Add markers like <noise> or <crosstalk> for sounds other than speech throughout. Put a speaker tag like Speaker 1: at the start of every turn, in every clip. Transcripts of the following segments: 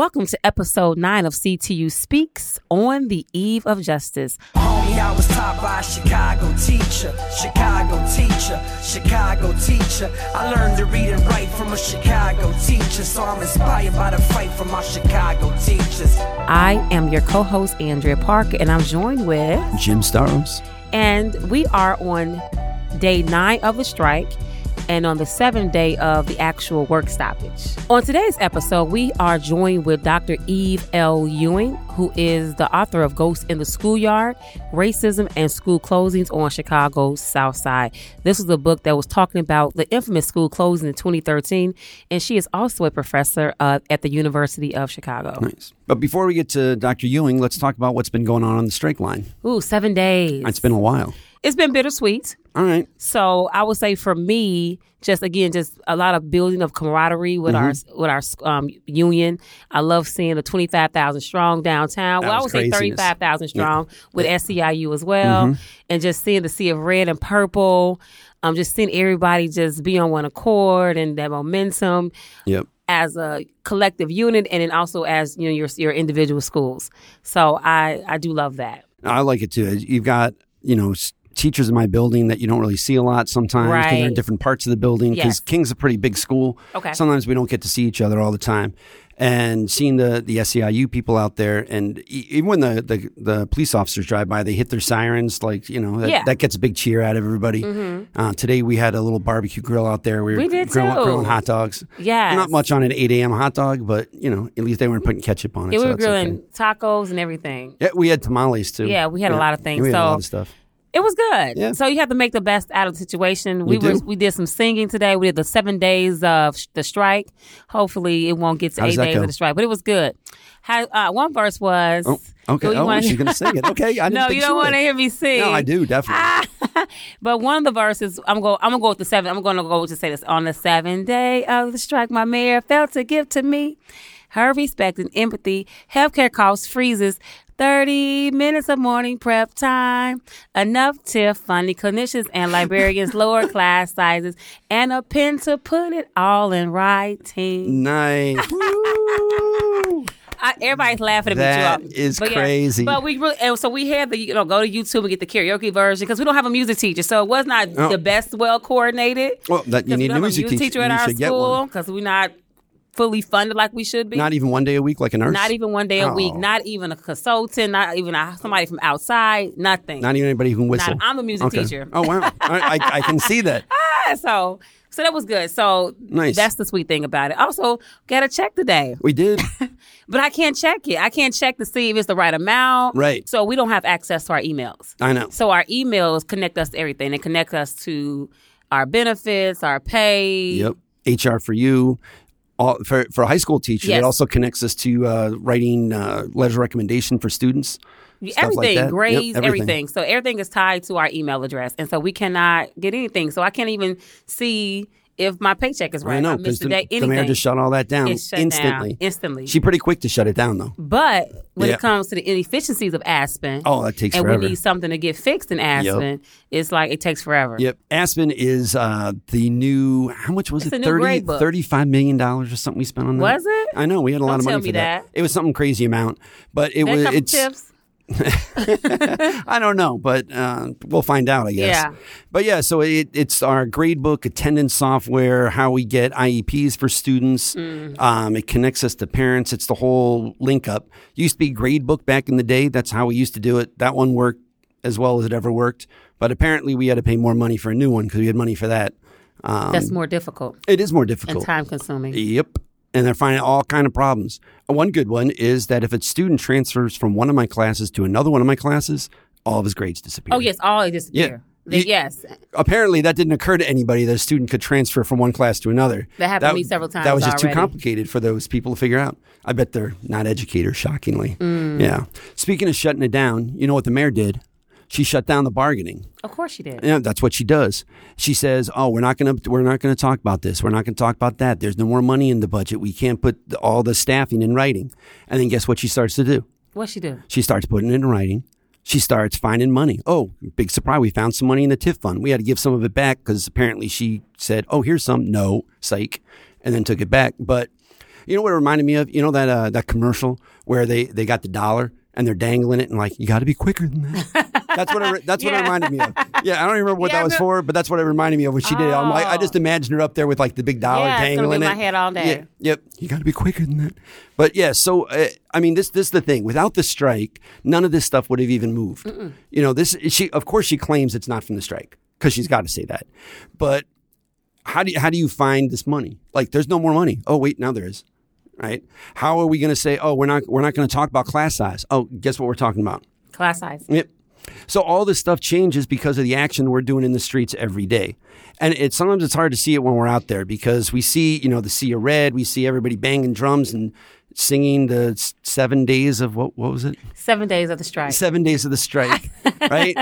Speaker 1: Welcome to episode nine of CTU Speaks on the Eve of Justice.
Speaker 2: Homie, I was taught by a Chicago teacher, Chicago teacher, Chicago teacher. I learned to read and write from a Chicago teacher, so I'm inspired by the fight from my Chicago teachers.
Speaker 1: I am your co host, Andrea Parker, and I'm joined with
Speaker 3: Jim Starros.
Speaker 1: And we are on day nine of the strike and on the seventh day of the actual work stoppage. On today's episode, we are joined with Dr. Eve L. Ewing, who is the author of Ghosts in the Schoolyard Racism and School Closings on Chicago's South Side. This was a book that was talking about the infamous school closing in 2013, and she is also a professor uh, at the University of Chicago.
Speaker 3: Nice. But before we get to Dr. Ewing, let's talk about what's been going on on the strike line.
Speaker 1: Ooh, seven days.
Speaker 3: It's been a while.
Speaker 1: It's been bittersweet.
Speaker 3: All right.
Speaker 1: So I would say for me, just again, just a lot of building of camaraderie with
Speaker 3: Mm-hmm.
Speaker 1: our with our um, union. I love seeing the twenty five thousand strong downtown.
Speaker 3: That
Speaker 1: well, I would say thirty
Speaker 3: craziness.
Speaker 1: five thousand strong with SEIU as well,
Speaker 3: Mm-hmm.
Speaker 1: and just seeing the sea of red and purple. Um, just seeing everybody just be on one accord and that momentum
Speaker 3: Yep.
Speaker 1: as a collective unit, and then also as you know your your individual schools. So I I do love that.
Speaker 3: I like it too. You've got, you know, teachers in my building that you don't really see a lot sometimes because they're in different parts of the building because
Speaker 1: Yes.
Speaker 3: King's a pretty big school.
Speaker 1: Okay.
Speaker 3: Sometimes we don't get to see each other all the time. And seeing the, the SEIU people out there, and even when the, the, the police officers drive by, they hit their sirens, like, you know, that,
Speaker 1: Yeah. Mm-hmm.
Speaker 3: that gets a big cheer out of everybody. Uh, today we had a little barbecue grill out there. We were
Speaker 1: We did
Speaker 3: grilling,
Speaker 1: too.
Speaker 3: grilling hot dogs.
Speaker 1: Yes.
Speaker 3: Not much on an 8 a.m. hot dog, but, you know, at least they weren't putting ketchup on it.
Speaker 1: Yeah,
Speaker 3: so
Speaker 1: we were
Speaker 3: that's okay.
Speaker 1: grilling tacos and everything.
Speaker 3: Yeah, we had tamales too.
Speaker 1: Yeah, we had a lot of things.
Speaker 3: We had a
Speaker 1: So-
Speaker 3: lot of stuff.
Speaker 1: It was good.
Speaker 3: Yeah.
Speaker 1: So you have to make the best out of the situation. We were we did some singing today. We did the seven days of sh- the strike. Hopefully it won't get to
Speaker 3: How
Speaker 1: eight days
Speaker 3: go?
Speaker 1: of the strike, but it was good. How, uh, one verse was.
Speaker 3: Oh, okay. Oh,
Speaker 1: wanna-
Speaker 3: she's gonna sing it. <laughs> Okay, I didn't
Speaker 1: no,
Speaker 3: think
Speaker 1: you don't want to hear me sing.
Speaker 3: No, I do definitely. <laughs>
Speaker 1: But one of the verses, I'm go. I'm gonna go with the seven. I'm gonna go to say this on the seventh day of the strike. My mayor failed to give to me her respect and empathy. Healthcare costs freezes. 30 minutes of morning prep time. Enough to funny clinicians and librarians, <laughs> lower class sizes, and a pen to put it all in writing.
Speaker 3: nice. <laughs>
Speaker 1: I, everybody's laughing at me.
Speaker 3: That
Speaker 1: too.
Speaker 3: is
Speaker 1: But yeah,
Speaker 3: crazy.
Speaker 1: but we really, and so we had the, you know, go to YouTube and get the karaoke version because we don't have a music teacher. So it was not
Speaker 3: Oh.
Speaker 1: the best well coordinated.
Speaker 3: Well, that you
Speaker 1: 'Cause we
Speaker 3: need
Speaker 1: don't
Speaker 3: a
Speaker 1: have
Speaker 3: music teacher.
Speaker 1: at our school because we're not fully funded like we should be.
Speaker 3: Not even one day a week like a nurse.
Speaker 1: Not even one day a week.
Speaker 3: Oh.
Speaker 1: Not even a consultant. Not even a, somebody from outside. Nothing.
Speaker 3: Not even anybody who can whistle.
Speaker 1: I'm a music
Speaker 3: Okay.
Speaker 1: teacher.
Speaker 3: Oh wow, <laughs> I, I, I can see that. <laughs>
Speaker 1: Ah, so so that was good. So
Speaker 3: Nice.
Speaker 1: that's the sweet thing about it. Also, got a check today.
Speaker 3: We did. <laughs>
Speaker 1: But I can't check it. I can't check to see if it's the right amount.
Speaker 3: Right.
Speaker 1: So we don't have access to our emails.
Speaker 3: I know.
Speaker 1: So our emails connect us to everything. They connect us to our benefits, our pay.
Speaker 3: Yep. HR for you. All, for for a high school teacher,
Speaker 1: Yes.
Speaker 3: it also connects us to uh, writing uh, letters of recommendation for students. Stuff like
Speaker 1: Everything.
Speaker 3: Yep,
Speaker 1: grades,
Speaker 3: everything.
Speaker 1: everything. So everything is tied to our email address, and so we cannot get anything. So I can't even see if my paycheck is right.
Speaker 3: I know because
Speaker 1: the
Speaker 3: the,
Speaker 1: day.
Speaker 3: the mayor just shut all that down instantly.
Speaker 1: down instantly.
Speaker 3: She pretty quick to shut it down though.
Speaker 1: but when
Speaker 3: Yeah.
Speaker 1: it comes to the inefficiencies of Aspen,
Speaker 3: Oh, that takes
Speaker 1: and
Speaker 3: forever.
Speaker 1: we need something to get fixed in Aspen, it's like it takes forever.
Speaker 3: Yep. Aspen is uh, the new, how much was
Speaker 1: It's
Speaker 3: it?
Speaker 1: a
Speaker 3: 30, $35 million or something we spent on that?
Speaker 1: Was it?
Speaker 3: I know. We had a lot
Speaker 1: Don't
Speaker 3: of money for that.
Speaker 1: that.
Speaker 3: It was something crazy amount, but it was, it's,
Speaker 1: tips. <laughs>
Speaker 3: I don't know, but uh, we'll find out, I guess.
Speaker 1: Yeah.
Speaker 3: But yeah, so it, it's our gradebook attendance software, how we get IEPs for students.
Speaker 1: Mm.
Speaker 3: Um, it connects us to parents. It's the whole link up. Used to be gradebook back in the day. That's how we used to do it. That one worked as well as it ever worked. But apparently, we had to pay more money for a new one because we had money for that. Um,
Speaker 1: That's more difficult
Speaker 3: it is more difficult and
Speaker 1: time consuming.
Speaker 3: Yep. And they're finding all kind of problems. One good one is that if a student transfers from one of my classes to another one of my classes, all of his grades disappear.
Speaker 1: Oh yes, all disappear.
Speaker 3: You-
Speaker 1: yes,
Speaker 3: Apparently, that didn't occur to anybody that a student could transfer from one class to another.
Speaker 1: That happened to me several times.
Speaker 3: That was just too complicated for those people to figure out. I bet they're not educators, shockingly.
Speaker 1: Mm.
Speaker 3: Yeah. Speaking of shutting it down, you know what the mayor did? She shut down the bargaining.
Speaker 1: of course she did.
Speaker 3: Yeah, that's what she does. She says, "Oh, we're not going to we're not going to talk about this. We're not going to talk about that. There's no more money in the budget. We can't put the, all the staffing in writing." And then guess what she starts to do?
Speaker 1: What she do?
Speaker 3: She starts putting it in writing. She starts finding money. Oh, big surprise. We found some money in the TIF fund. We had to give some of it back because apparently she said, Oh, here's some. No, psych. And then took it back. But You know what it reminded me of? You know that uh, that commercial where they they got the dollar and they're dangling it and like you got to be quicker than that. <laughs> <laughs> that's what it, that's what it reminded me of. Yeah, I don't even remember what
Speaker 1: Yeah,
Speaker 3: that was
Speaker 1: but-
Speaker 3: for, but that's what it reminded me of when she did it. I'm like, I just imagined her up there with like the big dollar
Speaker 1: Yeah,
Speaker 3: dangling
Speaker 1: in
Speaker 3: it.
Speaker 1: my head all day.
Speaker 3: Yeah, yep, you got to be quicker than that. But yeah, so uh, I mean, this this is the thing. Without the strike, none of this stuff would have even moved. You know, this she of course she claims it's not from the strike because she's got to say that, but how do you, how do you find this money? Like, there's no more money. Oh, wait, now there is. Right? How are we going to say, oh, we're not we're not going to talk about class size? Oh, guess what we're talking about?
Speaker 1: Class size.
Speaker 3: Yep. So all this stuff changes because of the action we're doing in the streets every day. And it's sometimes it's hard to see it when we're out there because we see, you know, the sea of red, we see everybody banging drums and singing the seven days of what what was it?
Speaker 1: Seven days of the strike.
Speaker 3: seven days of the strike, <laughs> right?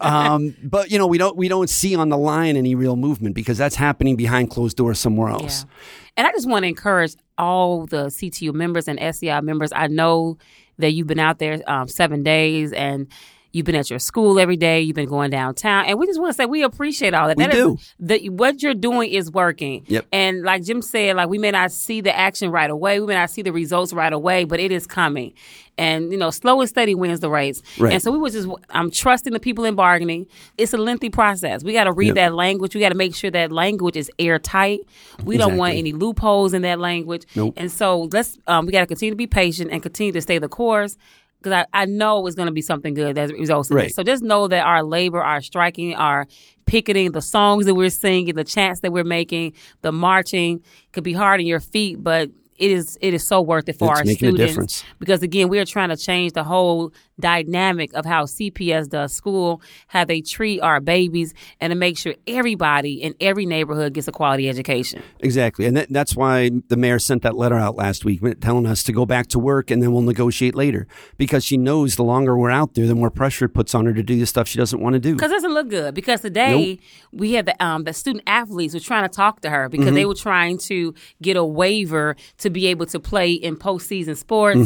Speaker 3: um, but you know, we don't we don't see on the line any real movement because that's happening behind closed doors somewhere else.
Speaker 1: Yeah. And I just want to encourage all the CTU members and SCI members. I know that you've been out there um, seven days and you've been at your school every day. You've been going downtown, and we just want to say we appreciate all that.
Speaker 3: We
Speaker 1: That is-
Speaker 3: do.
Speaker 1: the, what you're doing is working.
Speaker 3: Yep.
Speaker 1: And like Jim said, like we may not see the action right away, we may not see the results right away, but it is coming. And you know, slow and steady wins the race.
Speaker 3: Right.
Speaker 1: And so we were just, I'm trusting the people in bargaining. It's a lengthy process. We got to read
Speaker 3: Yep.
Speaker 1: that language. We got to make sure that language is airtight. We don't want any loopholes in that language.
Speaker 3: Nope.
Speaker 1: And so let's, um, we got to continue to be patient and continue to stay the course. Because I, I know it's going to be something good that results in
Speaker 3: Right.
Speaker 1: this. So just know that our labor, our striking, our picketing, the songs that we're singing, the chants that we're making, the marching could be hard on your feet, but it is it is so worth it for
Speaker 3: It's
Speaker 1: our students. Because again, we are trying to change the whole dynamic of how CPS does school, how they treat our babies, and to make sure everybody in every neighborhood gets a quality education.
Speaker 3: Exactly, and that, that's why the mayor sent that letter out last week, telling us to go back to work and then we'll negotiate later because she knows the longer we're out there, the more pressure it puts on her to do the stuff she doesn't want to do.
Speaker 1: Because it doesn't look good. Because today we had the um the student athletes were trying to talk to her because
Speaker 3: Mm-hmm.
Speaker 1: they were trying to get a waiver to be able to play in postseason sports,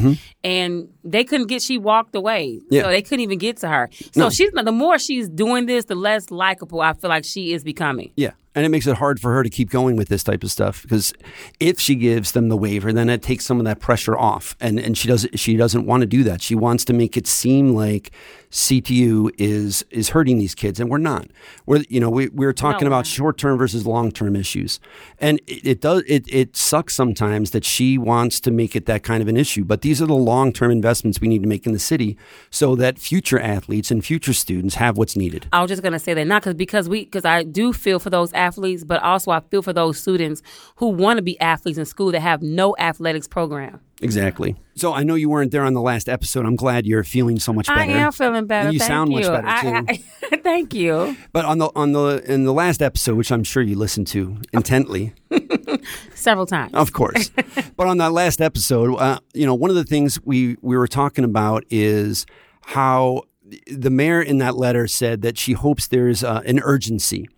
Speaker 1: and they couldn't get. She walked away,
Speaker 3: Mm-hmm. Yeah.
Speaker 1: so they couldn't even get to her. So
Speaker 3: No.
Speaker 1: she's the more she's doing this, the less likable I feel like she is becoming.
Speaker 3: Yeah. And it makes it hard for her to keep going with this type of stuff because if she gives them the waiver, then it takes some of that pressure off. And and she doesn't she doesn't want to do that. She wants to make it seem like CTU is is hurting these kids, and we're not. We're you know we we're talking
Speaker 1: we're
Speaker 3: about short term versus long term issues, and it, it does it it sucks sometimes that she wants to make it that kind of an issue. But these are the long term investments we need to make in the city so that future athletes and future students have what's needed.
Speaker 1: I was just gonna say that not because because we because I do feel for those athletes, but also I feel for those students who want to be athletes in school that have no athletics program.
Speaker 3: Exactly. So I know you weren't there on the last episode. I'm glad you're feeling so much better.
Speaker 1: I am feeling better.
Speaker 3: And you
Speaker 1: Thank
Speaker 3: sound
Speaker 1: you.
Speaker 3: much better
Speaker 1: I-
Speaker 3: too.
Speaker 1: I- <laughs> thank you.
Speaker 3: but on the on the in the last episode, which I'm sure you listened to intently, <laughs>
Speaker 1: Several times.
Speaker 3: of course. <laughs> but on that last episode, uh, you know, one of the things we we were talking about is how the mayor in that letter said that she hopes there's uh, an urgency.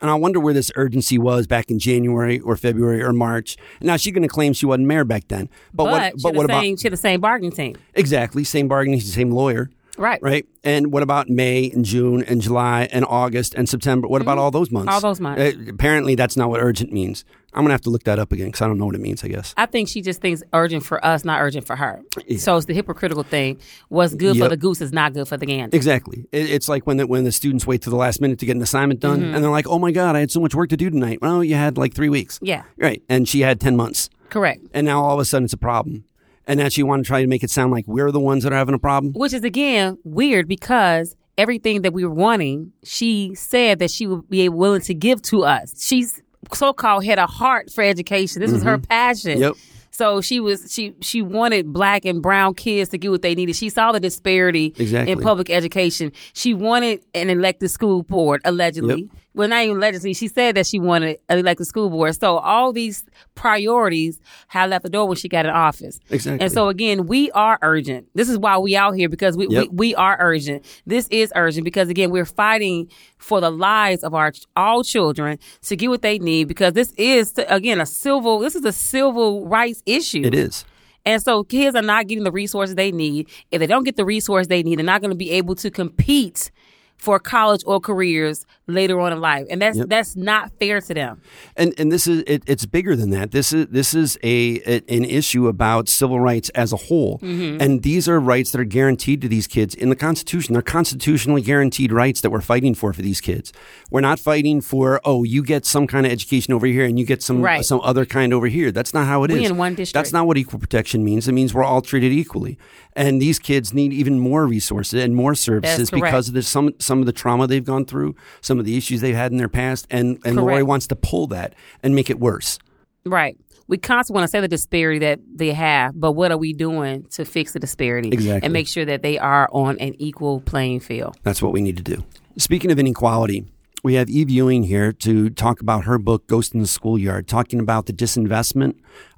Speaker 3: And I wonder where this urgency was back in January or February or March. Now she's going to claim she wasn't mayor back then. But,
Speaker 1: But,
Speaker 3: what? But what about
Speaker 1: she the same bargaining team.
Speaker 3: exactly same bargaining, same lawyer?
Speaker 1: Right.
Speaker 3: right? And what about May and June and July and August and September? What about all those months?
Speaker 1: Mm-hmm. All those months.
Speaker 3: Uh, apparently, that's not what urgent means. I'm gonna have to look that up again because I don't know what it means. I guess.
Speaker 1: I think she just thinks urgent for us, not urgent for her. So it's the hypocritical thing. What's good for the goose is not good for the gander.
Speaker 3: Exactly. It, it's like when the, when the students wait to the last minute to get an assignment done,
Speaker 1: Mm-hmm.
Speaker 3: and they're like, "Oh my god, I had so much work to do tonight." Well, you had like three weeks.
Speaker 1: Yeah.
Speaker 3: Right. And she had ten months,
Speaker 1: Correct.
Speaker 3: and now all of a sudden it's a problem. And now she want to try to make it sound like we're the ones that are having a problem.
Speaker 1: Which is again weird because everything that we were wanting, she said that she would be willing to give to us. She's so called had a heart for education. This was her passion.
Speaker 3: Mm-hmm. Yep.
Speaker 1: So she was she she wanted black and brown kids to get what they needed. She saw the disparity
Speaker 3: Exactly.
Speaker 1: in public education. She wanted an elected school board, allegedly.
Speaker 3: Yep.
Speaker 1: Well, not even allegedly. She said that she wanted uh, an the school board. So all these priorities had left the door when she got in office.
Speaker 3: Exactly.
Speaker 1: And so again, we are urgent. This is why we out here because we,
Speaker 3: Yep.
Speaker 1: we, we are urgent. This is urgent because again, we're fighting for the lives of our all children to get what they need because this is again a civil this is a civil rights issue.
Speaker 3: It is.
Speaker 1: And so kids are not getting the resources they need. If they don't get the resource they need, they're not going to be able to compete for college or careers later on in life, and that's
Speaker 3: Yep.
Speaker 1: that's not fair to them.
Speaker 3: And and this is it, it's bigger than that. This is this is a, a- an issue about civil rights as a whole, mm-hmm. and these are rights that are guaranteed to these kids in the Constitution. They're constitutionally guaranteed rights that we're fighting for for these kids. We're not fighting for oh you get some kind of education over here and you get some
Speaker 1: Right.
Speaker 3: some other kind over here. That's not how it is.
Speaker 1: We in one district.
Speaker 3: That's not what equal protection means. It means we're all treated equally, and these kids need even more resources and more services because of the, some some of the trauma they've gone through, some of the issues they've had in their past, and and Lori wants to pull that and make it worse.
Speaker 1: Right. We constantly want to say the disparity that they have, but what are we doing to fix the disparity
Speaker 3: Exactly.
Speaker 1: and make sure that they are on an equal playing field?
Speaker 3: That's what we need to do. Speaking of inequality, we have Eve Ewing here to talk about her book, Ghost in the Schoolyard, talking about the disinvestment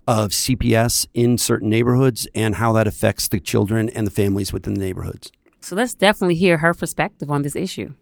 Speaker 3: of CPS in certain neighborhoods and how that affects the children and the families within the neighborhoods.
Speaker 1: So let's definitely hear her perspective on this issue.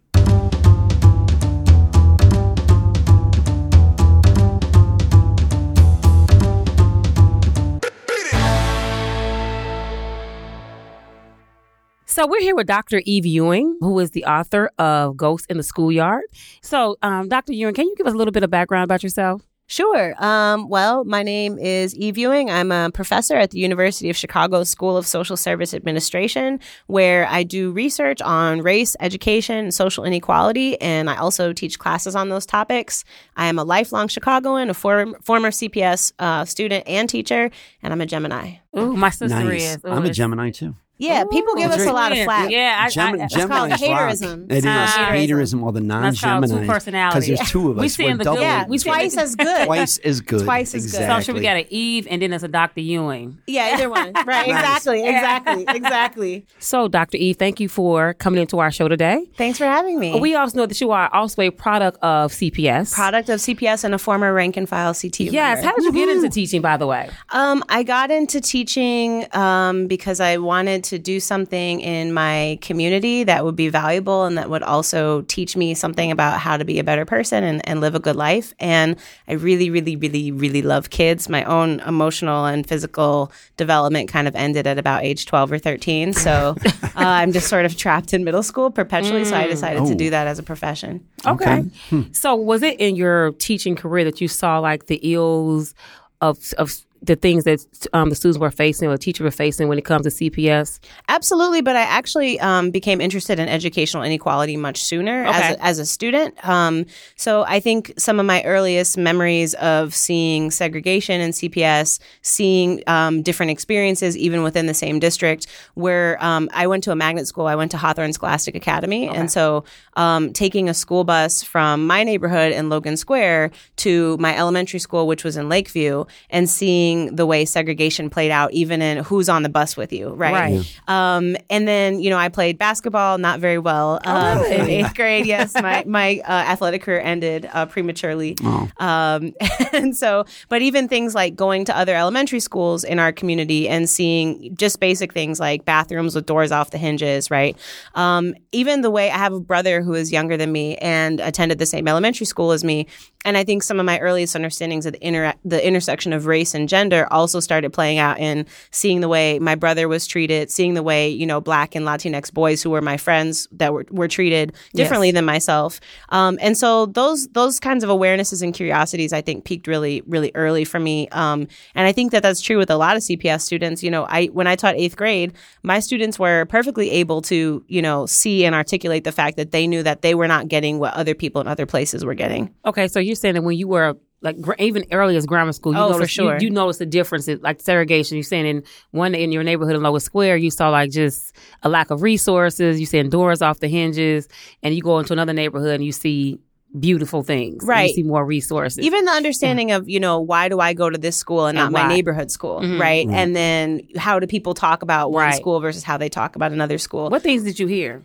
Speaker 1: So we're here with Dr. Eve Ewing, who is the author of Ghosts in the Schoolyard. So, um, Dr. Ewing, can you give us a little bit of background about yourself?
Speaker 4: Sure. Um, well, my name is Eve Ewing. I'm a professor at the University of Chicago School of Social Service Administration, where I do research on race, education, and social inequality, and I also teach classes on those topics. I am a lifelong Chicagoan, a form, former CPS uh, student and teacher, and I'm a Gemini.
Speaker 1: Ooh, my sister
Speaker 3: nice.
Speaker 1: is. Ooh,
Speaker 3: I'm a Gemini too.
Speaker 4: Yeah, people give us a lot of flack.
Speaker 1: Yeah, I,
Speaker 3: Gem-
Speaker 1: I,
Speaker 4: It's called
Speaker 3: Geminis rock.
Speaker 4: haterism.
Speaker 3: It is
Speaker 1: Ah.
Speaker 3: haterism, or the non-Gemini
Speaker 1: two
Speaker 3: Because there's two of us.
Speaker 1: We see
Speaker 3: We're
Speaker 1: in the good-
Speaker 4: Yeah,
Speaker 1: we
Speaker 4: twice as good.
Speaker 3: twice as good.
Speaker 4: Twice as good. So,
Speaker 3: Exactly.
Speaker 1: So should we got an Eve and then there's a Dr. Ewing.
Speaker 4: Yeah, either one. <laughs> Right, exactly, exactly, exactly.
Speaker 1: So, Dr. Eve, thank you for coming into our show today.
Speaker 4: Thanks for having me.
Speaker 1: We also know that you are also a product of CPS.
Speaker 4: product of CPS and a former rank and file CT.
Speaker 1: Yes.
Speaker 4: member.
Speaker 1: How did you get into teaching, by the way?
Speaker 4: Um, I got into teaching um, because I wanted to do something in my community that would be valuable and that would also teach me something about how to be a better person and, and live a good life. And I really, really, really, really love kids. My own emotional and physical development kind of ended at about age 12 or 13. So <laughs> uh, I'm just sort of trapped in middle school perpetually. So I decided to
Speaker 3: Oh.
Speaker 4: do that as a profession.
Speaker 1: Okay. So, was it in your teaching career that you saw like the ills of of the things that um, the students were facing or the teachers were facing when it comes to CPS?
Speaker 4: Absolutely, but I actually um, became interested in educational inequality much sooner
Speaker 1: Okay.
Speaker 4: as, a, as a student. Um, so I think some of my earliest memories of seeing segregation in CPS, seeing um, different experiences even within the same district, where um, I went to a magnet school. I went to Hawthorne Scholastic Academy, and so um, taking a school bus from my neighborhood in Logan Square to my elementary school, which was in Lakeview, and seeing the way segregation played out, even in who's on the bus with you, right?
Speaker 1: Right.
Speaker 4: Um, and then, you know, I played basketball, not very well um, in
Speaker 1: really?
Speaker 4: eighth grade. Yes, my my uh, athletic career ended uh, prematurely. Um, <laughs> and so, but even things like going to other elementary schools in our community and seeing just basic things like bathrooms with doors off the hinges, right? Um, even the way I have a brother who is younger than me and attended the same elementary school as me, and I think some of my earliest understandings of the inter- the intersection of race and gender also started playing out in seeing the way my brother was treated, seeing the way you know black and Latinx boys who were my friends that were were treated differently than myself. Um, and so those those kinds of awarenesses and curiosities I think peaked really really early for me. Um, and I think that that's true with a lot of CPS students. You know, I when I taught eighth grade, my students were perfectly able to you know see and articulate the fact that they knew that they were not getting what other people in other places were getting.
Speaker 1: Okay, so you're saying that when you were like gr- even early as grammar school, you
Speaker 4: Oh, for
Speaker 1: noticed
Speaker 4: sure.
Speaker 1: you, you noticed the differences, like segregation. You're saying in one in your neighborhood in Logan Square, you saw like just a lack of resources. You seeing doors off the hinges, and you go into another neighborhood and you see beautiful things.
Speaker 4: Right.
Speaker 1: you see more resources.
Speaker 4: even the mm. understanding of you know why do i go to this school and,
Speaker 1: And
Speaker 4: not my neighborhood school mm-hmm. right and then how do people talk about one
Speaker 1: Right.
Speaker 4: school versus how they talk about another school
Speaker 1: what things did you hear?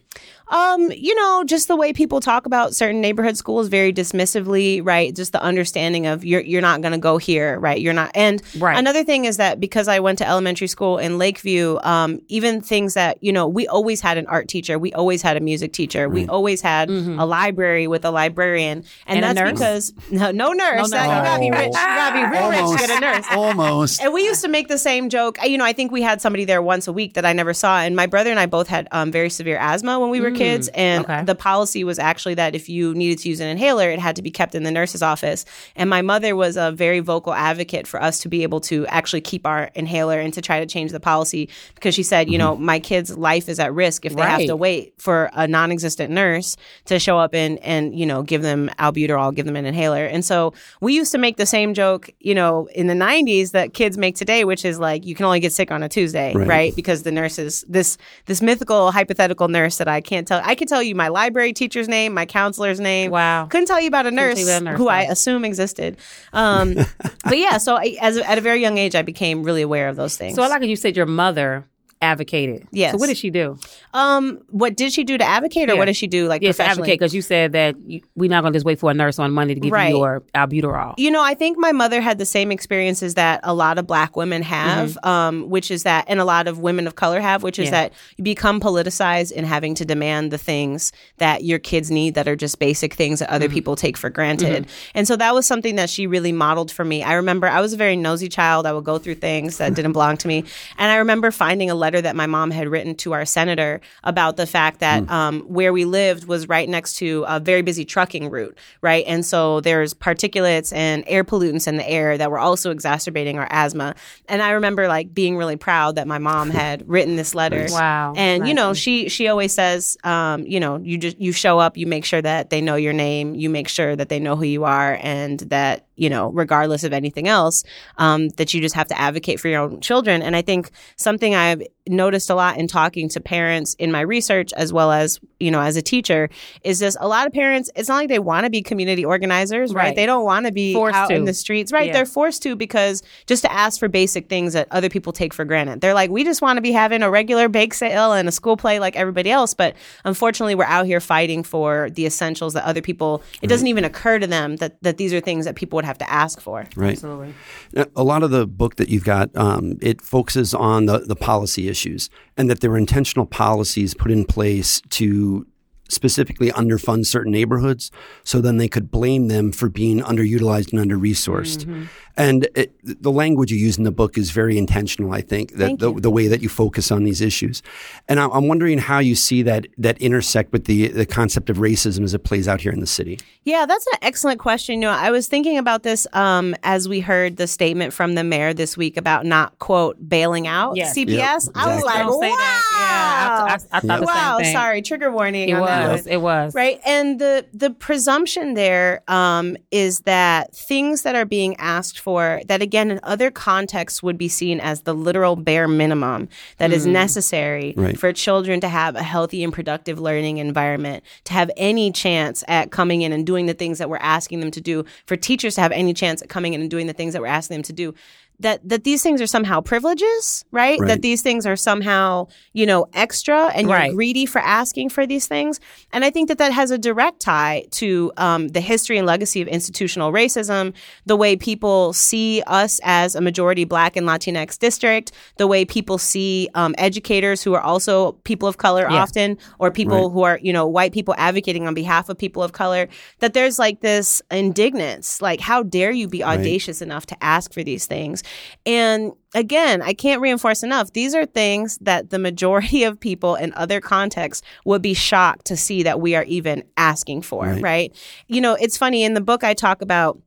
Speaker 4: Um you know just the way people talk about certain neighborhood schools very dismissively right just the understanding of you're you're not going to go here right you're not and
Speaker 1: Right.
Speaker 4: another thing is that because i went to elementary school in lakeview um even things that you know we always had an art teacher we always had a music teacher we always had a library with a librarian librarian, and,
Speaker 1: And a
Speaker 4: that's
Speaker 1: nurse?
Speaker 4: because <laughs> no, no nurse.
Speaker 1: No
Speaker 4: That- you gotta be
Speaker 3: nurse.
Speaker 4: rich. You gotta be real rich to
Speaker 3: almost,
Speaker 4: get a nurse.
Speaker 3: almost.
Speaker 4: And we used to make the same joke. You know, I think we had somebody there once a week that I never saw. And my brother and I both had um, very severe asthma when we were kids. Mm. And
Speaker 1: okay.
Speaker 4: the policy was actually that if you needed to use an inhaler, it had to be kept in the nurse's office. And my mother was a very vocal advocate for us to be able to actually keep our inhaler and to try to change the policy because she said, you know, mm-hmm. my kid's life is at risk if they have to wait for a non-existent nurse to show up and and you know give them albuterol, give them an inhaler. And so we used to make the same joke, you know, in the 90s that kids make today, which is like you can only get sick on a Tuesday,
Speaker 3: Right.
Speaker 4: right? Because the nurses this this mythical hypothetical nurse that I can't tell I could tell you my library teacher's name, my counselor's name.
Speaker 1: Wow.
Speaker 4: Couldn't tell you about a nurse,
Speaker 1: a nurse,
Speaker 4: who I assume existed. Um, <laughs> but yeah, so I, as at a very young age I became really aware of those things.
Speaker 1: So I like you said your mother advocated.
Speaker 4: Yes.
Speaker 1: So what did she do?
Speaker 4: um what did she do to advocate or
Speaker 1: Yeah.
Speaker 4: what did she do like
Speaker 1: Yes,
Speaker 4: professionally?
Speaker 1: advocate because you said that you, we're not going to just wait for a nurse on Monday to give
Speaker 4: Right.
Speaker 1: you your albuterol.
Speaker 4: You know, I think my mother had the same experiences that a lot of black women have, um, which is that, and a lot of women of color have, which is
Speaker 1: Mm-hmm. Yeah.
Speaker 4: that you become politicized in having to demand the things that your kids need that are just basic things that
Speaker 1: Mm-hmm.
Speaker 4: other people take for granted. And so that was something that she really modeled for me. I remember I was a very nosy child. I would go through things that didn't belong to me. And I remember finding a letter that my mom had written to our senator about the fact that um, where we lived was right next to a very busy trucking route, right? And so there's particulates and air pollutants in the air that were also exacerbating our asthma. And I remember like being really proud that my mom <laughs> had written this letter.
Speaker 1: Wow.
Speaker 4: And you know, she she always says, um, you know, you just you show up, you make sure that they know your name, you make sure that they know who you are, and that you know, regardless of anything else, um, that you just have to advocate for your own children. And I think something I've noticed a lot in talking to parents in my research, as well as you know, as a teacher, is just a lot of parents. It's not like they want to be community organizers, right?
Speaker 1: Right.
Speaker 4: They don't want to be
Speaker 1: Forced
Speaker 4: out
Speaker 1: to.
Speaker 4: in the streets, right?
Speaker 1: Yeah.
Speaker 4: They're forced to because just to ask for basic things that other people take for granted. They're like, we just want to be having a regular bake sale and a school play like everybody else. But unfortunately, we're out here fighting for the essentials that other people, it doesn't even occur to them that, that these are things that people would have to ask for.
Speaker 3: Right.
Speaker 1: Absolutely.
Speaker 3: Now, A lot of the book that you've got, um, it focuses on the, the policy issues and that there were intentional policies put in place to specifically underfund certain neighborhoods so then they could blame them for being underutilized and under resourced. And it, the language you use in the book is very intentional, I think, that
Speaker 4: Thank
Speaker 3: the,
Speaker 4: you.
Speaker 3: the way that you focus on these issues. And I- I'm wondering how you see that, that intersect with the, the concept of racism as it plays out here in the city.
Speaker 4: Yeah, that's an excellent question. You know, I was thinking about this um, as we heard the statement from the mayor this week about not quote bailing out
Speaker 1: Yes.
Speaker 4: CPS.
Speaker 3: Yep,
Speaker 4: I was like,
Speaker 1: Don't
Speaker 4: wow.
Speaker 1: Yeah, I, I, I thought the
Speaker 4: wow,
Speaker 1: thing.
Speaker 4: sorry, trigger warning.
Speaker 1: It was. It was.
Speaker 4: Right. And the the presumption there um, is that things that are being asked for, that again in other contexts would be seen as the literal bare minimum that is mm. necessary
Speaker 3: Right.
Speaker 4: for children to have a healthy and productive learning environment, to have any chance at coming in and doing the things that we're asking them to do, for teachers to have any chance at coming in and doing the things that we're asking them to do. That, that these things are somehow privileges, right?
Speaker 3: Right.
Speaker 4: That these things are somehow, you know, extra and you're
Speaker 1: Right.
Speaker 4: greedy for asking for these things. And I think that that has a direct tie to um, the history and legacy of institutional racism, the way people see us as a majority Black and Latinx district, the way people see um, educators who are also people of color
Speaker 1: Yeah.
Speaker 4: often, or people
Speaker 3: Right.
Speaker 4: who are, you know, white people advocating on behalf of people of color, that there's like this indignance, like, how dare you be audacious enough to ask for these things? And again, I can't reinforce enough. These are things that the majority of people in other contexts would be shocked to see that we are even asking for,
Speaker 3: Right.
Speaker 4: right? You know, it's funny in the book I talk about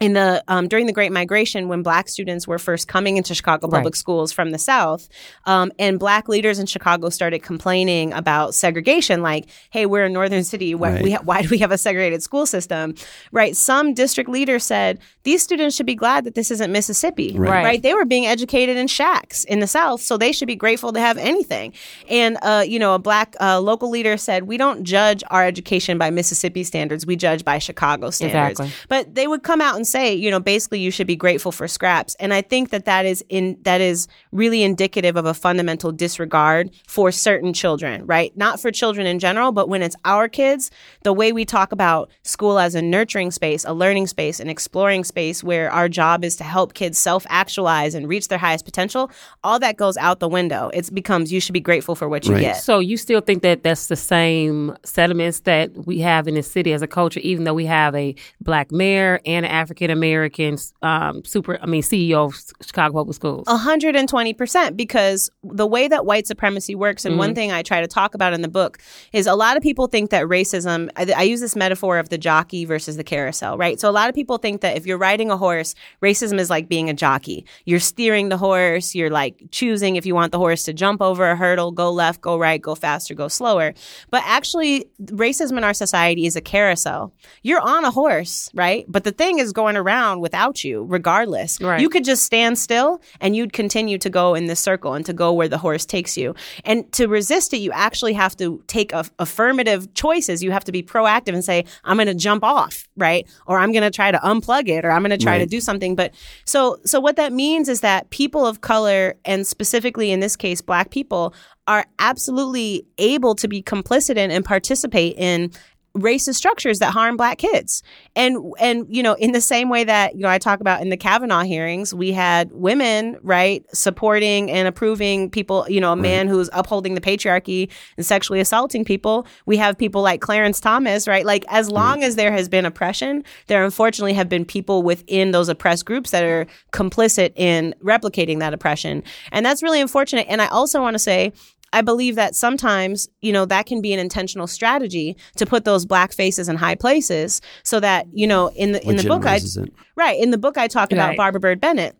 Speaker 4: in the um, during the Great Migration, when Black students were first coming into Chicago public
Speaker 1: Right.
Speaker 4: schools from the South, um, and Black leaders in Chicago started complaining about segregation, like, "Hey, we're a northern city. Why,
Speaker 3: Right.
Speaker 4: we ha- why do we have a segregated school system?" Right? Some district leaders said these students should be glad that this isn't Mississippi.
Speaker 3: Right.
Speaker 1: Right.
Speaker 4: They were being educated in shacks in the South, so they should be grateful to have anything. And uh, you know, a Black uh, local leader said, "We don't judge our education by Mississippi standards. We judge by Chicago standards."
Speaker 1: Exactly.
Speaker 4: But they would come out and and say, you know, basically you should be grateful for scraps. And I think that that is in that is really indicative of a fundamental disregard for certain children, right? Not for children in general, but when it's our kids, the way we talk about school as a nurturing space, a learning space, an exploring space where our job is to help kids self-actualize and reach their highest potential, all that goes out the window. It becomes you should be grateful for what you
Speaker 3: Right.
Speaker 4: get.
Speaker 1: So you still think that that's the same sentiments that we have in the city as a culture, even though we have a black mayor and an African American um, super, I mean CEO of Chicago Public Schools.
Speaker 4: 120% because the way that white supremacy works, and
Speaker 1: Mm-hmm.
Speaker 4: one thing I try to talk about in the book is a lot of people think that racism, I, I use this metaphor of the jockey versus the carousel, right? So a lot of people think that if you're riding a horse, racism is like being a jockey. You're steering the horse, you're like choosing if you want the horse to jump over a hurdle, go left, go right, go faster, go slower. But actually, racism in our society is a carousel. You're on a horse, right? But the thing is going around without you, regardless.
Speaker 1: Right.
Speaker 4: You could just stand still and you'd continue to go in this circle and to go where the horse takes you. And to resist it, you actually have to take a, affirmative choices. You have to be proactive and say, I'm going to jump off, right? Or I'm going to try to unplug it or I'm going to try to do something. But so, so what that means is that people of color and specifically in this case, black people are absolutely able to be complicit in and participate in racist structures that harm black kids. And and you know, in the same way that you know I talk about in the Kavanaugh hearings, we had women, right, supporting and approving people, you know, a man who's upholding the patriarchy and sexually assaulting people. We have people like Clarence Thomas, right? Like as long as there has been oppression, there unfortunately have been people within those oppressed groups that are complicit in replicating that oppression. And that's really unfortunate. And I also want to say I believe that sometimes, you know, that can be an intentional strategy to put those black faces in high places so that, you know, in the in the book I
Speaker 3: it.
Speaker 4: right, in the book I talk about Barbara Byrd-Bennett.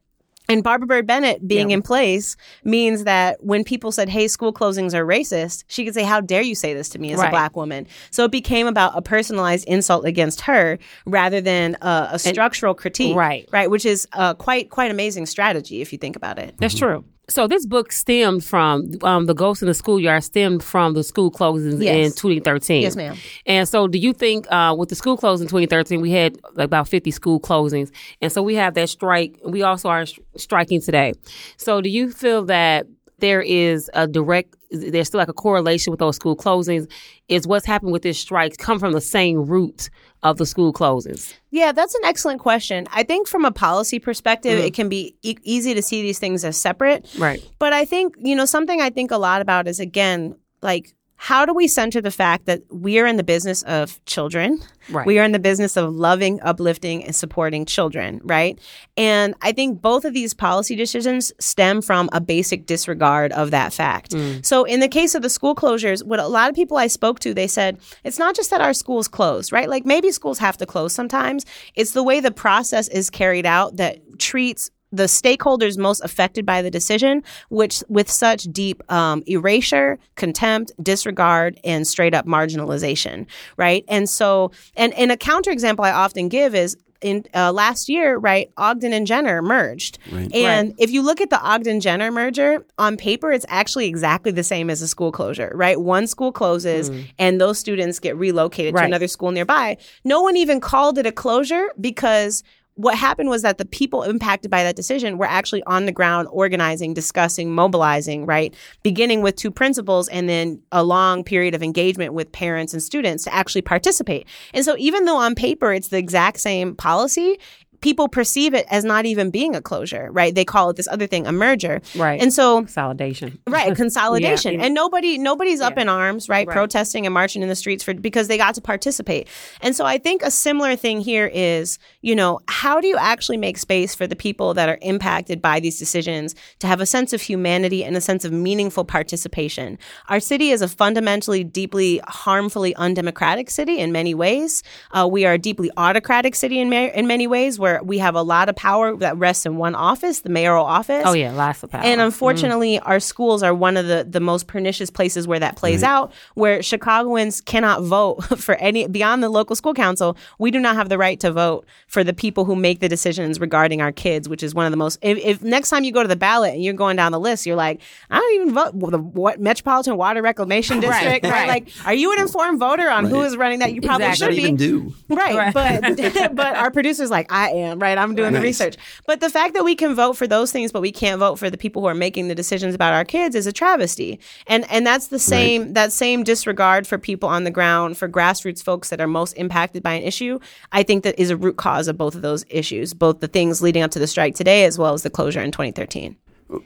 Speaker 4: And Barbara Byrd-Bennett being
Speaker 1: Yeah.
Speaker 4: in place means that when people said, "Hey, school closings are racist," she could say, "How dare you say this to me as a black woman?" So it became about a personalized insult against her rather than a, a structural critique,
Speaker 1: Right.
Speaker 4: Right, which is uh, quite quite amazing strategy if you think about it.
Speaker 1: That's true. So this book stemmed from um, the Ghost in the Schoolyard stemmed from the school closings
Speaker 4: Yes.
Speaker 1: in 2013.
Speaker 4: Yes, ma'am.
Speaker 1: And so, do you think uh, with the school closing in 2013, we had like about 50 school closings, and so we have that strike. We also are striking today. So, do you feel that there is a direct, there's still like a correlation with those school closings? Is what's happened with this strike come from the same root of the school closings?
Speaker 4: Yeah, that's an excellent question. I think from a policy perspective,
Speaker 1: Mm-hmm.
Speaker 4: it can be e- easy to see these things as separate.
Speaker 1: Right.
Speaker 4: But I think, you know, something I think a lot about is again, like, how do we center the fact that we are in the business of children?
Speaker 1: Right.
Speaker 4: We are in the business of loving, uplifting, and supporting children, right? And I think both of these policy decisions stem from a basic disregard of that fact.
Speaker 1: Mm.
Speaker 4: So in the case of the school closures, what a lot of people I spoke to, they said, it's not just that our schools close, right? Like maybe schools have to close sometimes. It's the way the process is carried out that treats the stakeholders most affected by the decision, which with such deep um, erasure, contempt, disregard, and straight up marginalization, right? And so, and, and a counterexample I often give is in uh, last year, right? Ogden and Jenner merged, Right. and if you look at the Ogden Jenner merger on paper, it's actually exactly the same as a school closure, right? One school closes, and those students get relocated
Speaker 1: Right.
Speaker 4: to another school nearby. No one even called it a closure because what happened was that the people impacted by that decision were actually on the ground organizing, discussing, mobilizing, right? Beginning with two principals and then a long period of engagement with parents and students to actually participate. And so even though on paper it's the exact same policy, people perceive it as not even being a closure, right? They call it this other thing, a merger.
Speaker 1: Right.
Speaker 4: And so
Speaker 1: Consolidation. <laughs>
Speaker 4: right consolidation
Speaker 1: Yeah.
Speaker 4: and nobody nobody's up in arms right?
Speaker 1: Right.
Speaker 4: protesting and marching in the streets for because they got to participate and so i think a similar thing here is you know how do you actually make space for the people that are impacted by these decisions to have a sense of humanity and a sense of meaningful participation our city is a fundamentally deeply harmfully undemocratic city in many ways uh, we are a deeply autocratic city in, ma- in many ways where we have a lot of power that rests in one office the mayoral office
Speaker 1: Oh yeah, lots of power.
Speaker 4: and mm. unfortunately, our schools are one of the, the most pernicious places where that plays out, where Chicagoans cannot vote <laughs> for any, beyond the local school council, we do not have the right to vote for the people who make the decisions regarding our kids, which is one of the most, if, if next time you go to the ballot and you're going down the list, you're like, I don't even vote for the what, Metropolitan Water Reclamation District, right?
Speaker 1: right.
Speaker 4: Like, are you an informed voter on who
Speaker 3: Right.
Speaker 4: is running that? You probably
Speaker 1: Exactly.
Speaker 4: Should be.
Speaker 3: do?
Speaker 4: Right,
Speaker 1: Right.
Speaker 4: but <laughs> but our producer's like, I am, right? I'm doing the research. But the fact that we can vote for those things, but we can't vote for the people who are making the decisions about our kids is a travesty. And and that's the same that same disregard for people on the ground, for grassroots folks that are most impacted by an issue. I think that is a root cause of both of those issues, both the things leading up to the strike today as well as the closure in 2013.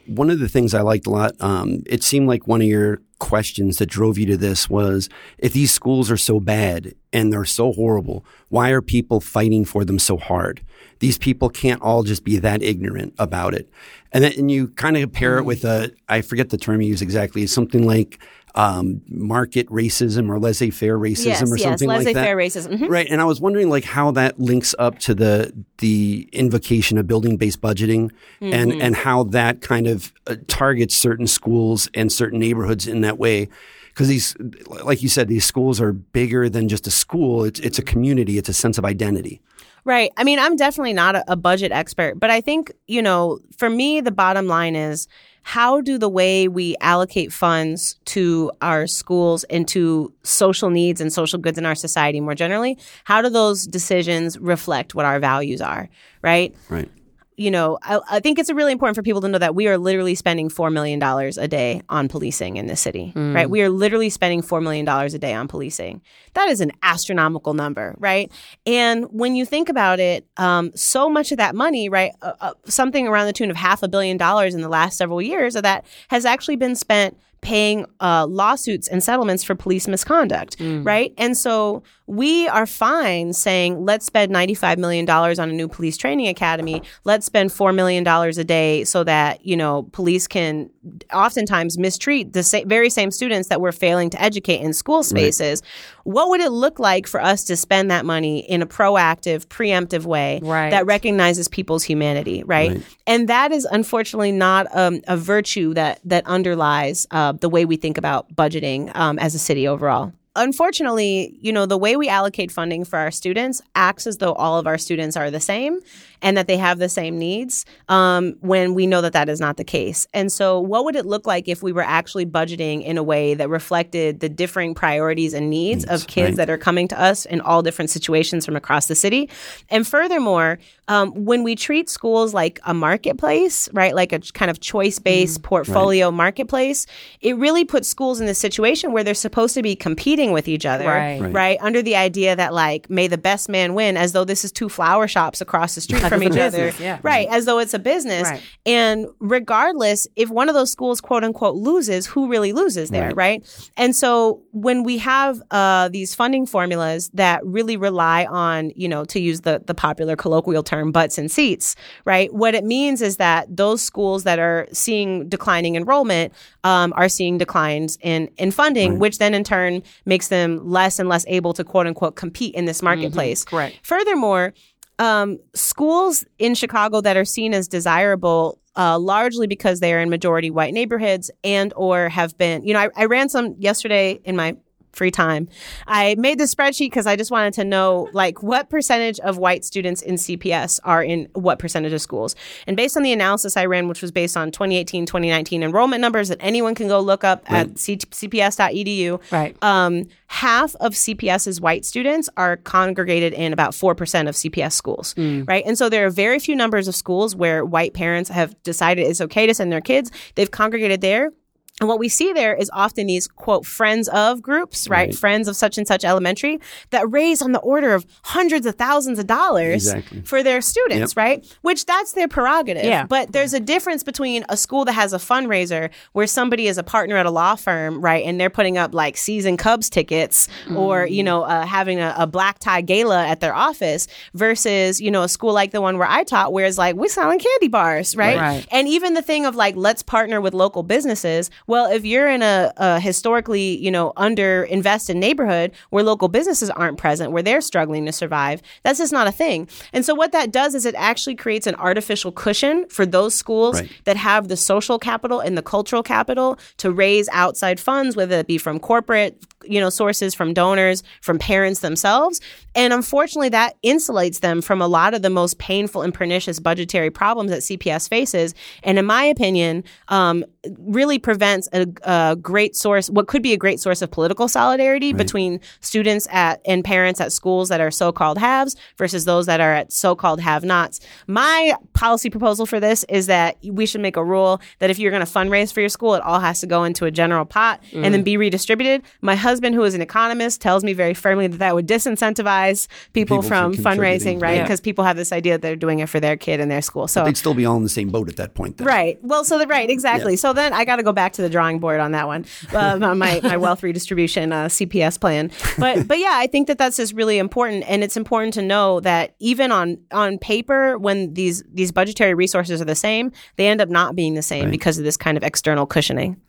Speaker 3: One of the things I liked a lot, um, it seemed like one of your questions that drove you to this was if these schools are so bad and they're so horrible, why are people fighting for them so hard? These people can't all just be that ignorant about it. And then and you kind of pair it with a, I forget the term you use exactly, it's something like um, market racism or laissez faire racism
Speaker 4: Yes,
Speaker 3: or
Speaker 4: yes,
Speaker 3: something like that.
Speaker 4: laissez-faire racism. Mhm.
Speaker 3: Right. And I was wondering like how that links up to the the invocation of building based budgeting and
Speaker 4: Mm-hmm.
Speaker 3: and how that kind of uh, targets certain schools and certain neighborhoods in that way. Because these, like you said, these schools are bigger than just a school. It's it's a community. It's a sense of identity.
Speaker 4: Right. I mean, I'm definitely not a, budget expert, but I think, you know, for me, the bottom line is how do the way we allocate funds to our schools and to social needs and social goods in our society more generally, how do those decisions reflect what our values are? Right.
Speaker 3: Right.
Speaker 4: You know, I, I think it's really important for people to know that we are literally spending $4 million a day on policing in this city, right? We are literally spending $4 million a day on policing. That is an astronomical number, right? And when you think about it, um, so much of that money, right, uh, uh, something around the tune of half a billion dollars in the last several years of that has actually been spent paying uh, lawsuits and settlements for police misconduct, right? And so we are fine saying, let's spend $95 million on a new police training academy. Let's spend $4 million a day so that, you know, police can oftentimes mistreat the sa- very same students that we're failing to educate in school spaces. What would it look like for us to spend that money in a proactive, preemptive way
Speaker 1: Right.
Speaker 4: that recognizes people's humanity, right? And that is unfortunately not um, a virtue that that underlies uh, the way we think about budgeting um, as a city overall. Unfortunately, you know, the way we allocate funding for our students acts as though all of our students are the same and that they have the same needs um, when we know that that is not the case. And so, what would it look like if we were actually budgeting in a way that reflected the differing priorities and needs of kids
Speaker 3: right.
Speaker 4: that are coming to us in all different situations from across the city? And furthermore, um, when we treat schools like a marketplace, right, like a kind of choice based portfolio marketplace, it really puts schools in this situation where they're supposed to be competing with each other,
Speaker 1: Right.
Speaker 3: Right.
Speaker 4: right? Under the idea that, like, may the best man win, as though this is two flower shops across the street from each
Speaker 1: a
Speaker 4: other.
Speaker 1: yeah.
Speaker 4: Right, as though it's a business.
Speaker 1: Right.
Speaker 4: And regardless, if one of those schools, quote unquote, loses, who really loses there, right? And so when we have uh, these funding formulas that really rely on, you know, to use the, the popular colloquial term, butts and seats, right? What it means is that those schools that are seeing declining enrollment um, are seeing declines in, in funding, which then in turn makes them less and less able to, quote unquote, compete in this marketplace.
Speaker 1: correct.
Speaker 4: Furthermore, um, schools in Chicago that are seen as desirable, uh, largely because they are in majority white neighborhoods and or have been, you know, I, I ran some yesterday in my free time. I made this spreadsheet because I just wanted to know like what percentage of white students in CPS are in what percentage of schools. And based on the analysis I ran, which was based on 2018, 2019 enrollment numbers that anyone can go look up at C- cps.edu,
Speaker 1: Right.
Speaker 4: um, half of CPS's white students are congregated in about 4% of CPS schools, right? And so there are very few numbers of schools where white parents have decided it's okay to send their kids. They've congregated there. And what we see there is often these quote friends of groups, right?
Speaker 3: Right.
Speaker 4: Friends of such and such elementary that raise on the order of hundreds of thousands of dollars
Speaker 3: Exactly.
Speaker 4: for their students,
Speaker 3: Yep.
Speaker 4: right? Which that's their prerogative.
Speaker 1: Yeah.
Speaker 4: But there's a difference between a school that has a fundraiser where somebody is a partner at a law firm, right? And they're putting up like season Cubs tickets or, you know, uh, having a, a black tie gala at their office versus, you know, a school like the one where I taught where it's like, we're selling candy bars, right?
Speaker 1: Right.
Speaker 4: And even the thing of like, let's partner with local businesses. Well, if you're in a, a historically, you know, under invested neighborhood where local businesses aren't present, where they're struggling to survive, that's just not a thing. And so what that does is it actually creates an artificial cushion for those schools
Speaker 3: Right.
Speaker 4: that have the social capital and the cultural capital to raise outside funds, whether it be from corporate, you know, sources, from donors, from parents themselves. And unfortunately, that insulates them from a lot of the most painful and pernicious budgetary problems that CPS faces. And in my opinion, um, really prevents represents a, a great source, what could be a great source of political solidarity between students at and parents at schools that are so-called haves versus those that are at so-called have-nots. My policy proposal for this is that we should make a rule that if you're going to fundraise for your school, it all has to go into a general pot and then mm. be redistributed. My husband, who is an economist, tells me very firmly that that would disincentivize people,
Speaker 3: People
Speaker 4: from fundraising, right?
Speaker 3: Yeah.
Speaker 4: Because people have this idea that they're doing it for their kid and their school. So
Speaker 3: They'd still be all in the same boat at that point. Then.
Speaker 4: Right. Well, so the right, exactly. So then I got to go back to the drawing board on that one, uh, on my my wealth redistribution uh, CPS plan. But but yeah, I think that that's just really important, and it's important to know that even on on paper, when these these budgetary resources are the same, they end up not being the same because of this kind of external cushioning.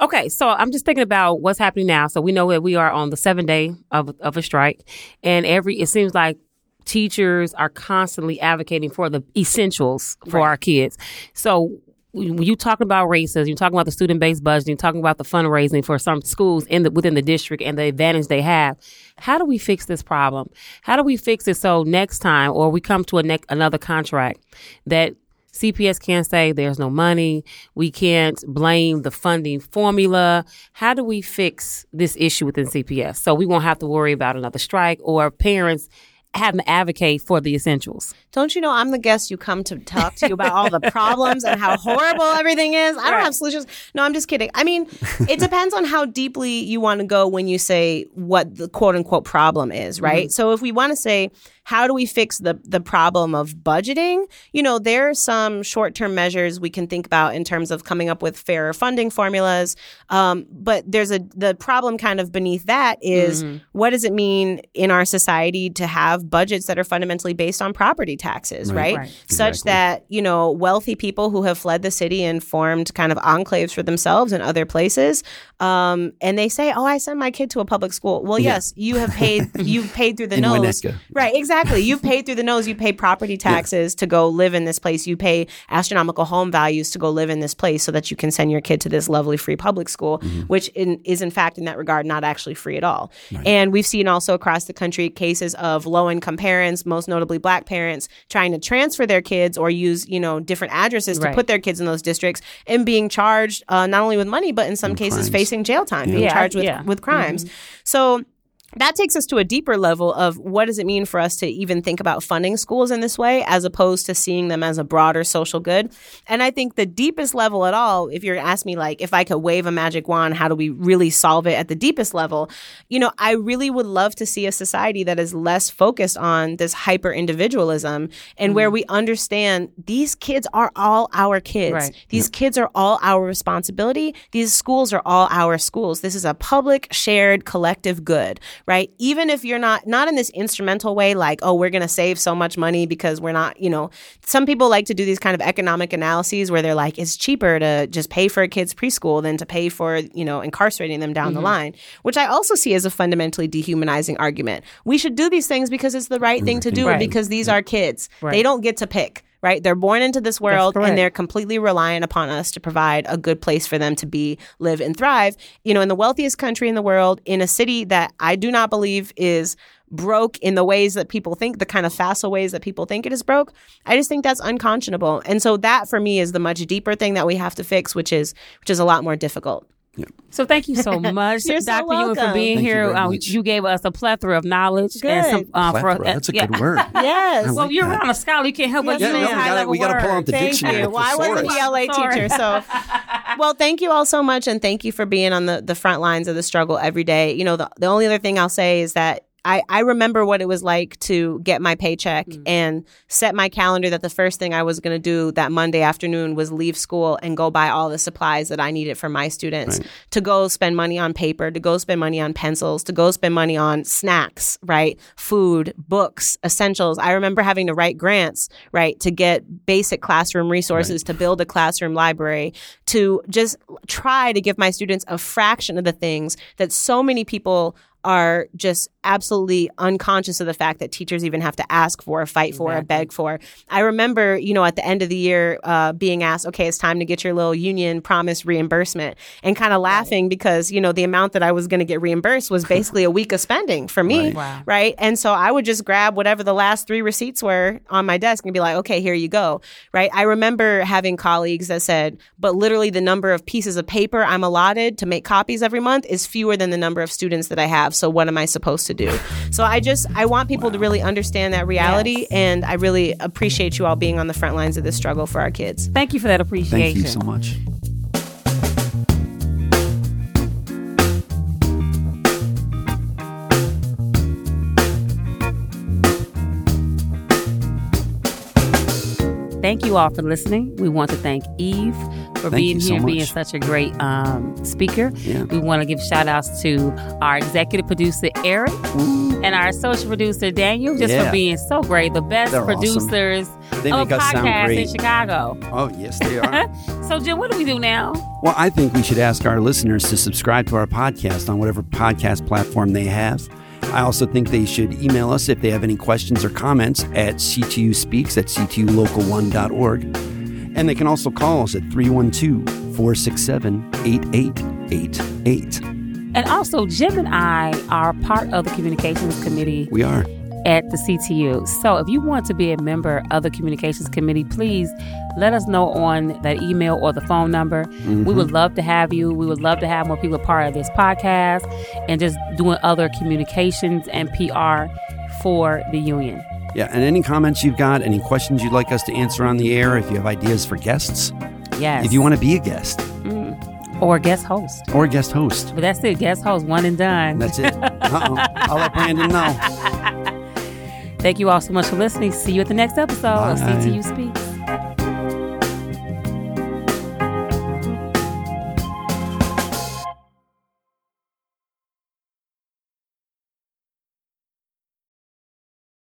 Speaker 1: Okay, so I'm just thinking about what's happening now. So we know that we are on the seventh day of of a strike, and every it seems like teachers are constantly advocating for the essentials for our kids. So when you talk about races, you're talking about the student based budget, you're talking about the fundraising for some schools in the within the district and the advantage they have. How do we fix this problem? How do we fix it so next time, or we come to a ne- another contract that CPS can't say there's no money. We can't blame the funding formula. How do we fix this issue within CPS so we won't have to worry about another strike or parents having to advocate for the essentials?
Speaker 4: Don't you know I'm the guest you come to talk to you about all the <laughs> problems and how horrible everything is? I don't
Speaker 1: Right.
Speaker 4: have solutions. No, I'm just kidding. I mean, it depends on how deeply you want to go when you say what the quote unquote problem is, right? Mm-hmm. So if we want to say, how do we fix the the problem of budgeting? You know, there are some short term measures we can think about in terms of coming up with fairer funding formulas. Um, but there's a the problem kind of beneath that is what does it mean in our society to have budgets that are fundamentally based on property taxes, right?
Speaker 1: Right.
Speaker 4: Such
Speaker 3: Exactly.
Speaker 4: that you know wealthy people who have fled the city and formed kind of enclaves for themselves in other places, um, and they say, "Oh, I send my kid to a public school." Well, yes, you have paid. <laughs> You've paid through the
Speaker 3: In
Speaker 4: nose,
Speaker 3: Winnetka.
Speaker 4: right? Exactly. You've paid through the nose. You pay property taxes to go live in this place. You pay astronomical home values to go live in this place, so that you can send your kid to this lovely free public school,
Speaker 3: Mm-hmm.
Speaker 4: which in, is in fact in that regard not actually free at all. And we've seen also across the country cases of low income parents, most notably black parents, trying to transfer their kids or use you know different addresses to
Speaker 1: Right.
Speaker 4: put their kids in those districts and being charged uh, not only with money but in some cases
Speaker 3: crimes.
Speaker 4: facing jail time, being
Speaker 1: Yeah,
Speaker 4: charged with
Speaker 1: yeah.
Speaker 4: with crimes. So that takes us to a deeper level of what does it mean for us to even think about funding schools in this way as opposed to seeing them as a broader social good and i think the deepest level at all if you're asking me like if i could wave a magic wand how do we really solve it at the deepest level you know i really would love to see a society that is less focused on this hyper individualism and where mm-hmm. we understand these kids are all our kids
Speaker 1: Right.
Speaker 4: these kids are all our responsibility. These schools are all our schools. This is a public, shared, collective good, right? Even if you're not not in this instrumental way, like oh, we're going to save so much money because we're not, you know. Some people like to do these kind of economic analyses where they're like, it's cheaper to just pay for a kid's preschool than to pay for, you know, incarcerating them down the mm-hmm. line, which I also see as a fundamentally dehumanizing argument. We should do these things because it's the right thing mm, to do,
Speaker 1: Right.
Speaker 4: because these are kids. They don't get to pick. Right, they're born into this world, and they're completely reliant upon us to provide a good place for them to be, live, and thrive. You know, in the wealthiest country in the world, in a city that I do not believe is broke in the ways that people think, the kind of facile ways that people think it is broke. I just think that's unconscionable. And so that for me is the much deeper thing that we have to fix, which is which is a lot more difficult.
Speaker 1: So thank you so <laughs> much,
Speaker 4: You're so
Speaker 1: Dr. Ewing, for being
Speaker 3: Thank
Speaker 1: here.
Speaker 3: very
Speaker 1: Uh, you gave us a plethora of knowledge and some
Speaker 4: Good.
Speaker 1: uh, for
Speaker 3: Plethora, that's a
Speaker 1: yeah.
Speaker 3: good <laughs> word.
Speaker 4: Yes.
Speaker 1: Well, you're
Speaker 3: that.
Speaker 1: around a scholar. You can't help but
Speaker 4: Yes,
Speaker 1: use
Speaker 3: Yeah, no,
Speaker 1: these
Speaker 3: we gotta-
Speaker 1: high-level
Speaker 3: we gotta pull out the
Speaker 4: Thank
Speaker 3: dictionary.
Speaker 4: you. Well, I wasn't the. LA teacher, so <laughs> well, thank you all so much, and thank you for being on the the front lines of the struggle every day. You know, the the only other thing I'll say is that. I, I remember what it was like to get my paycheck mm. and set my calendar that the first thing I was going to do that Monday afternoon was leave school and go buy all the supplies that I needed for my students to go spend money on paper, to go spend money on pencils, to go spend money on snacks, right? Food, books, essentials. I remember having to write grants, right, to get basic classroom resources, to build a classroom library, to just try to give my students a fraction of the things that so many people are just absolutely unconscious of the fact that teachers even have to ask for, fight for, or beg for. I remember, you know, at the end of the year, uh, being asked, okay, it's time to get your little union promise reimbursement and kind of laughing because, you know, the amount that I was going to get reimbursed was basically a week of spending for me.
Speaker 3: Right.
Speaker 1: Wow.
Speaker 4: Right. And so I would just grab whatever the last three receipts were on my desk and be like, okay, here you go. Right. I remember having colleagues that said, but literally the number of pieces of paper I'm allotted to make copies every month is fewer than the number of students that I have. So what am I supposed to do? So I just, I want people to really understand that reality.
Speaker 1: Yes.
Speaker 4: And I really appreciate you all being on the front lines of this struggle for our kids.
Speaker 1: Thank you for that appreciation.
Speaker 3: Thank you so much.
Speaker 1: Thank you all for listening. We want to thank Eve for
Speaker 3: Thank
Speaker 1: being
Speaker 3: you so
Speaker 1: here, being such a great um, speaker.
Speaker 3: Yeah.
Speaker 1: We want to give shout outs to our executive producer, Eric, and our associate producer, Daniel, just
Speaker 3: Yeah.
Speaker 1: for being so great. The best
Speaker 3: They're awesome.
Speaker 1: producers
Speaker 3: They
Speaker 1: of
Speaker 3: make us sound
Speaker 1: podcasts in. Chicago.
Speaker 3: Oh, yes, they are. <laughs>
Speaker 1: So, Jim, what do we do now?
Speaker 3: well, I think we should ask our listeners to subscribe to our podcast on whatever podcast platform they have. I also think they should email us if they have any questions or comments at CTU Speaks at CTULocal1.org. And they can also call us at 312 467 8888.
Speaker 1: And also, Jim and I are part of the communications committee
Speaker 3: We are.
Speaker 1: at the CTU. So if you want to be a member of the communications committee, please let us know on that email or the phone number. We mm-hmm. would love to have you. We would love to have more people part of this podcast and just doing other communications and PR for the union.
Speaker 3: Yeah, and any comments you've got, any questions you'd like us to answer on the air, if you have ideas for guests,
Speaker 1: Yes.
Speaker 3: if you want to be a guest mm.
Speaker 1: or guest host.
Speaker 3: or a guest host,
Speaker 1: But that's it. Guest host, one and done.
Speaker 3: that's it. Uh-oh. I'll let Brandon know. <laughs>
Speaker 1: Thank you all so much for listening. See you at the next episode of
Speaker 3: Bye.
Speaker 1: CTU Speaks.